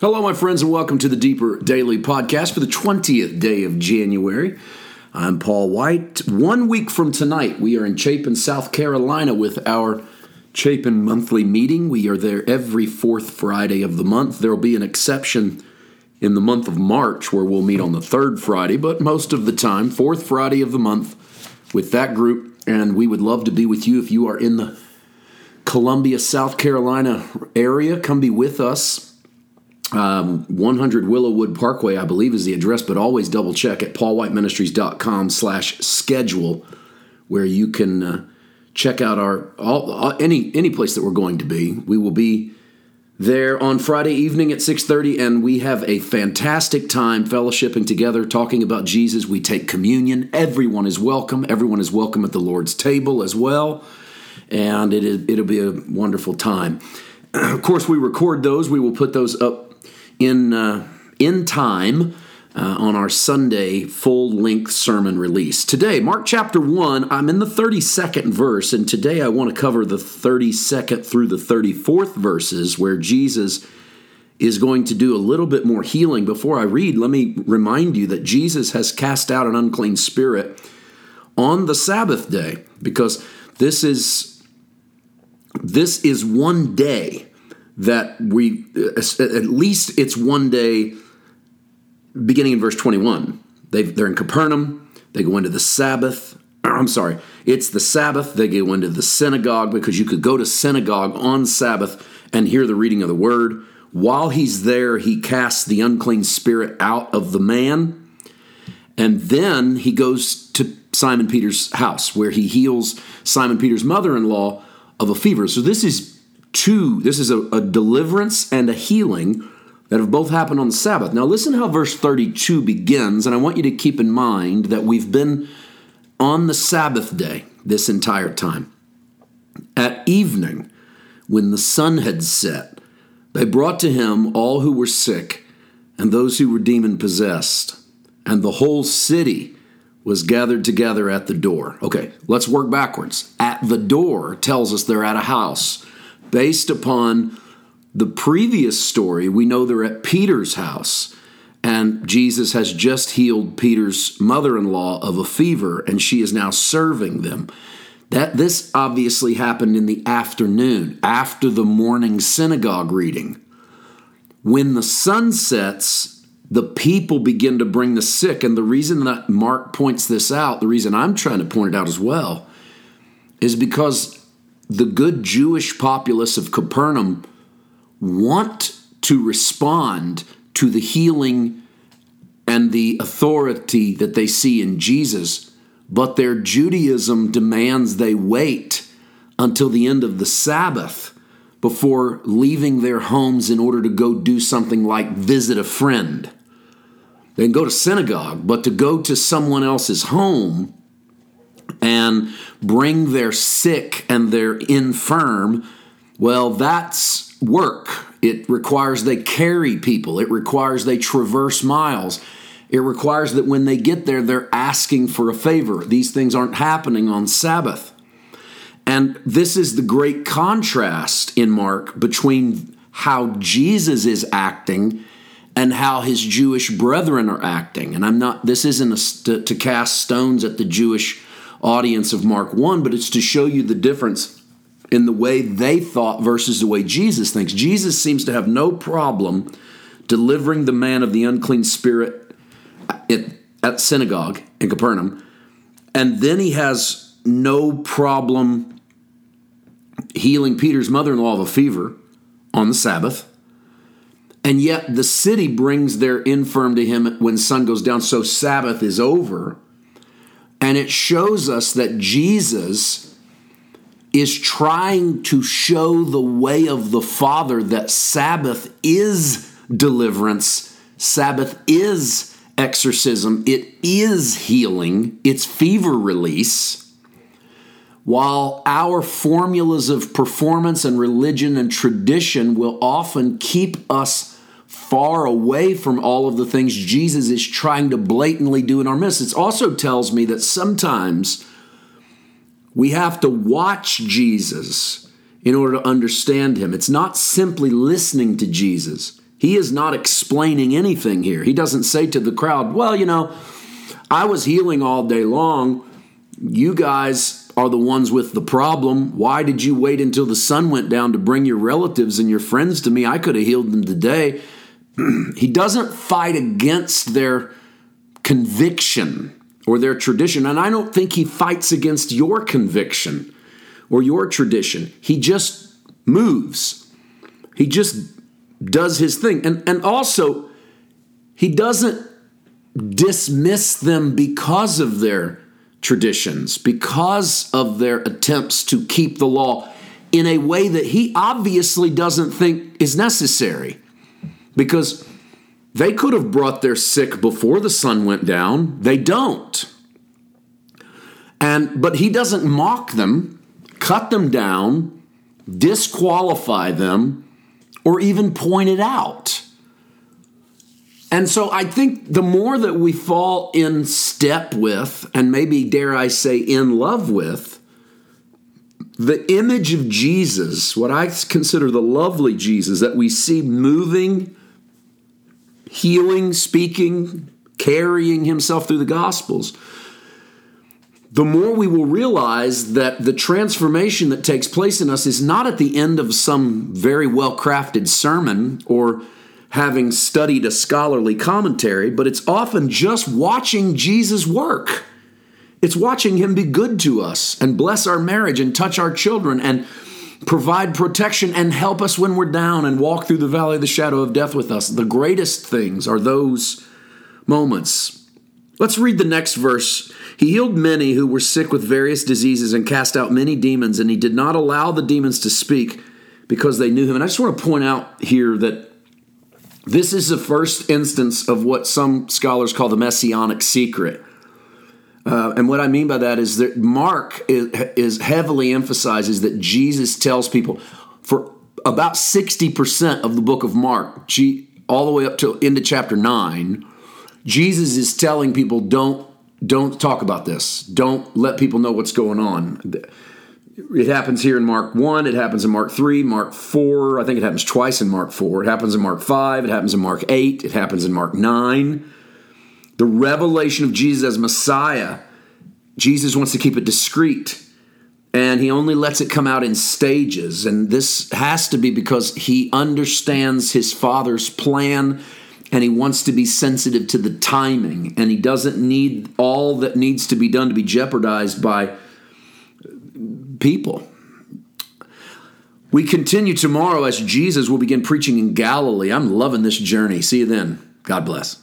Hello, my friends, and welcome to the Deeper Daily Podcast for the 20th day of January. I'm Paul White. One week from tonight, we are in Chapin, South Carolina with our Chapin monthly meeting. We are there every fourth Friday of the month. There will be an exception in the month of March where we'll meet on the third Friday, but most of the time, fourth Friday of the month with that group. And we would love to be with you if you are in the Columbia, South Carolina area. Come be with us um, 100 Willowwood Parkway, I believe, is the address, but always double check at paulwhiteministries.com slash schedule, where you can uh, check out our all, all, any any place that we're going to be. We will be there on Friday evening at 6:30, and we have a fantastic time fellowshipping together, talking about Jesus. We take communion. Everyone is welcome. Everyone is welcome at the Lord's table as well, and it is, it'll be a wonderful time. Of course, we record those. We will put those up in uh, in time uh, on our Sunday full length sermon release. Today, Mark chapter 1, I'm in the 32nd verse, and today I want to cover the 32nd through the 34th verses where Jesus is going to do a little bit more healing. Before I read, let me remind you that Jesus has cast out an unclean spirit on the Sabbath day because this is this is one day that we, at least it's one day, beginning in verse 21. they they're in Capernaum, they go into the Sabbath. I'm sorry, it's the Sabbath. They go into the synagogue because you could go to synagogue on Sabbath and hear the reading of the word. While he's there, he casts the unclean spirit out of the man. And then he goes to Simon Peter's house where he heals Simon Peter's mother in law of a fever. So this is two, this is a, a deliverance and a healing that have both happened on the Sabbath. Now, listen how verse 32 begins, and I want you to keep in mind that we've been on the Sabbath day this entire time. At evening, when the sun had set, they brought to him all who were sick and those who were demon possessed, and the whole city was gathered together at the door. Okay, let's work backwards. At the door tells us they're at a house based upon the previous story, we know they're at Peter's house. And Jesus has just healed Peter's mother in law of a fever, and she is now serving them. That this obviously happened in the afternoon, after the morning synagogue reading. When the sun sets, the people begin to bring the sick. And the reason that Mark points this out, the reason I'm trying to point it out as well, is because the good Jewish populace of Capernaum want to respond to the healing and the authority that they see in Jesus, but their Judaism demands they wait until the end of the Sabbath before leaving their homes in order to go do something like visit a friend. They can go to synagogue, but to go to someone else's home and bring their sick and their infirm, well, that's work. It requires they carry people, it requires they traverse miles. It requires that when they get there, they're asking for a favor. These things aren't happening on Sabbath. And this is the great contrast in Mark between how Jesus is acting and how his Jewish brethren are acting. And I'm not, this isn't a, to, to cast stones at the Jewish audience of Mark 1, but it's to show you the difference in the way they thought versus the way Jesus thinks. Jesus seems to have no problem delivering the man of the unclean spirit at, at synagogue in Capernaum, and then he has no problem healing Peter's mother in law of a fever on the Sabbath. And yet the city brings their infirm to him when sun goes down, so Sabbath is over. And it shows us that Jesus is trying to show the way of the Father that Sabbath is deliverance, Sabbath is exorcism, it is healing, it's fever release. While our formulas of performance and religion and tradition will often keep us far away from all of the things Jesus is trying to blatantly do in our midst. It also tells me that sometimes we have to watch Jesus in order to understand him. It's not simply listening to Jesus, He is not explaining anything here. He doesn't say to the crowd, Well, you know, I was healing all day long. You guys are the ones with the problem. Why did you wait until the sun went down to bring your relatives and your friends to me? I could have healed them today. he doesn't fight against their conviction or their tradition. And I don't think he fights against your conviction or your tradition. He just moves. He just does his thing. And, and also, he doesn't dismiss them because of their traditions, because of their attempts to keep the law in a way that he obviously doesn't think is necessary. Because they could have brought their sick before the sun went down. They don't. And but he doesn't mock them, cut them down, disqualify them, or even point it out. And so I think the more that we fall in step with, and maybe dare I say in love with, the image of Jesus, what I consider the lovely Jesus that we see moving healing, speaking, carrying himself through the Gospels, the more we will realize that the transformation that takes place in us is not at the end of some very well crafted sermon or having studied a scholarly commentary, but it's often just watching Jesus work. It's watching him be good to us and bless our marriage and touch our children and provide protection and help us when we're down and walk through the valley of the shadow of death with us. The greatest things are those moments. Let's read the next verse. He healed many who were sick with various diseases and cast out many demons, and he did not allow the demons to speak because they knew him. And I just want to point out here that this is the first instance of what some scholars call the messianic secret. Uh, and what I mean by that is that Mark is, is heavily emphasizes that Jesus tells people for about 60% of the book of Mark, G, all the way up to into chapter 9, Jesus is telling people don't don't talk about this. Don't let people know what's going on. It happens here in Mark 1, it happens in Mark 3, Mark 4, I think it happens twice in Mark 4. It happens in Mark 5, it happens in Mark 8, it happens in Mark 9 the revelation of Jesus as Messiah, Jesus wants to keep it discreet. And he only lets it come out in stages. And this has to be because he understands his father's plan and he wants to be sensitive to the timing. And he doesn't need all that needs to be done to be jeopardized by people. We continue tomorrow as Jesus will begin preaching in Galilee. I'm loving this journey. See you then. God bless.